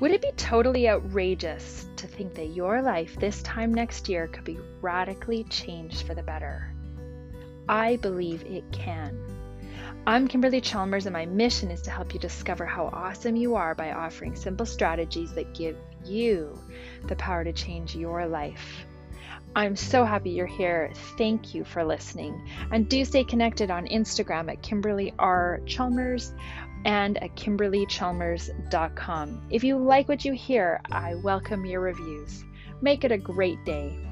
Would it be totally outrageous to think that your life this time next year could be radically changed for the better? I believe it can. I'm Kimberly Chalmers, and my mission is to help you discover how awesome you are by offering simple strategies that give you the power to change your life. I'm so happy you're here. Thank you for listening. And do stay connected on Instagram at Kimberly R. Chalmers and at kimberlychalmers.com. If you like what you hear, I welcome your reviews. Make it a great day.